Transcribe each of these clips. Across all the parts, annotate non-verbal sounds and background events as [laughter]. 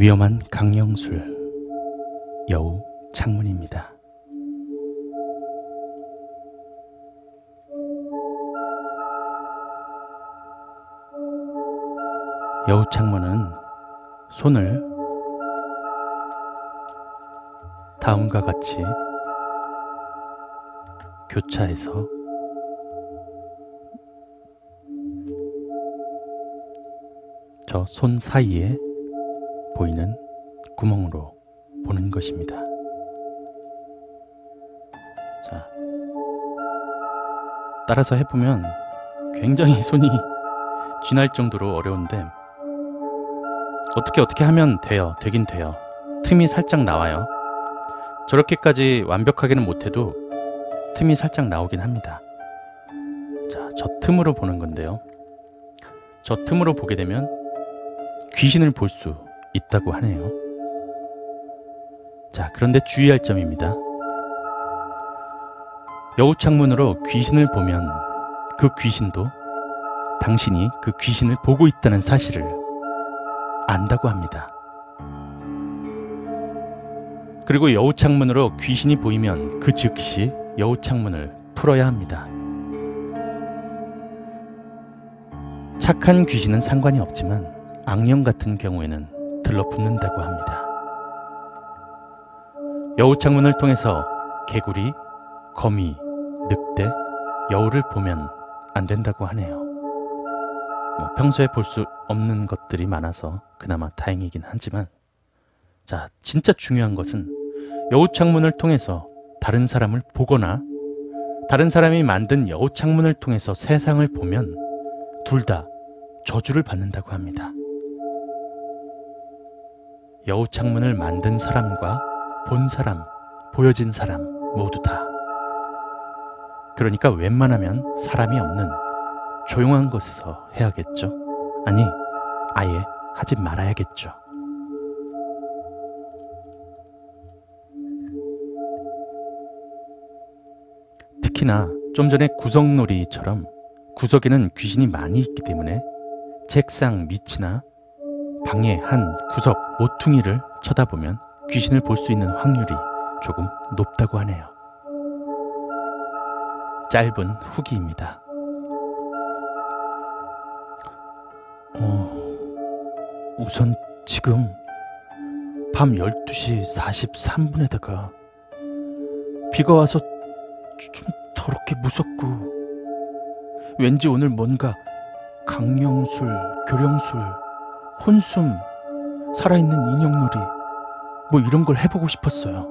위험한 강령술 여우 창문입니다. 여우 창문은 손을 다음과 같이 교차해서 저 손 사이에 보이는 구멍으로 보는 것입니다. 자, 따라서 해보면 굉장히 [laughs] 손이 쥐날 정도로 어려운데 어떻게 어떻게 하면 돼요. 되긴 돼요. 틈이 살짝 나와요. 저렇게까지 완벽하게는 못해도 틈이 살짝 나오긴 합니다. 자, 저 틈으로 보는 건데요. 저 틈으로 보게 되면 귀신을 볼 수 있다고 하네요. 자, 그런데 주의할 점입니다. 여우 창문으로 귀신을 보면 그 귀신도 당신이 그 귀신을 보고 있다는 사실을 안다고 합니다. 그리고 여우 창문으로 귀신이 보이면 그 즉시 여우 창문을 풀어야 합니다. 착한 귀신은 상관이 없지만 악령 같은 경우에는 들러붙는다고 합니다. 여우 창문을 통해서 개구리, 거미, 늑대, 여우를 보면 안 된다고 하네요. 뭐 평소에 볼 수 없는 것들이 많아서 그나마 다행이긴 하지만 자, 진짜 중요한 것은 여우 창문을 통해서 다른 사람을 보거나 다른 사람이 만든 여우 창문을 통해서 세상을 보면 둘 다 저주를 받는다고 합니다. 여우 창문을 만든 사람과 본 사람, 보여진 사람 모두 다. 그러니까 웬만하면 사람이 없는 조용한 곳에서 해야겠죠. 아니, 아예 하지 말아야겠죠. 특히나 좀 전에 구석놀이처럼 구석에는 귀신이 많이 있기 때문에 책상 밑이나 방의 한 구석 모퉁이를 쳐다보면 귀신을 볼 수 있는 확률이 조금 높다고 하네요. 짧은 후기입니다. 어, 우선 지금 밤 12시 43분에다가 비가 와서 좀 더럽게 무섭고 왠지 오늘 뭔가 강령술, 교령술, 혼숨, 살아있는 인형놀이 뭐 이런 걸 해보고 싶었어요.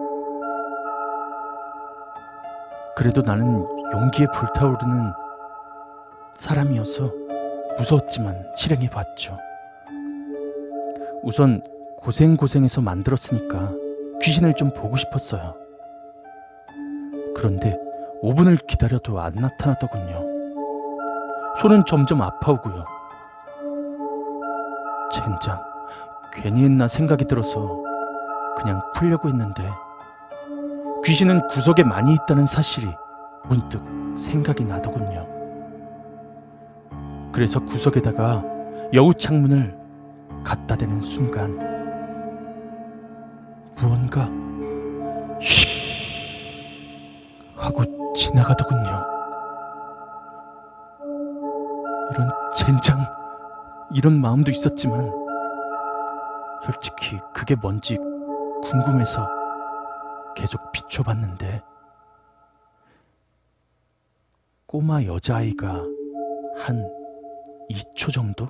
그래도 나는 용기에 불타오르는 사람이어서 무서웠지만 실행해 봤죠. 우선 고생고생해서 만들었으니까 귀신을 좀 보고 싶었어요. 그런데 5분을 기다려도 안 나타나더군요. 손은 점점 아파오고요. 젠장, 괜히 했나 생각이 들어서 그냥 풀려고 했는데 귀신은 구석에 많이 있다는 사실이 문득 생각이 나더군요. 그래서 구석에다가 여우 창문을 갖다 대는 순간 무언가 쉬 하고 지나가더군요. 이런 젠장 이런 마음도 있었지만 솔직히 그게 뭔지 궁금해서 계속 비춰봤는데 꼬마 여자아이가 한 2초 정도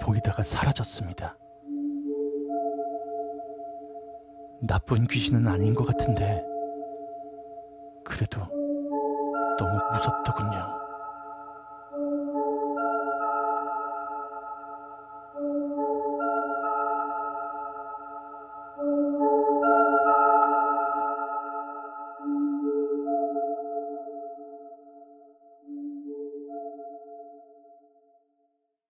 보이다가 사라졌습니다. 나쁜 귀신은 아닌 것 같은데 그래도 너무 무섭더군요.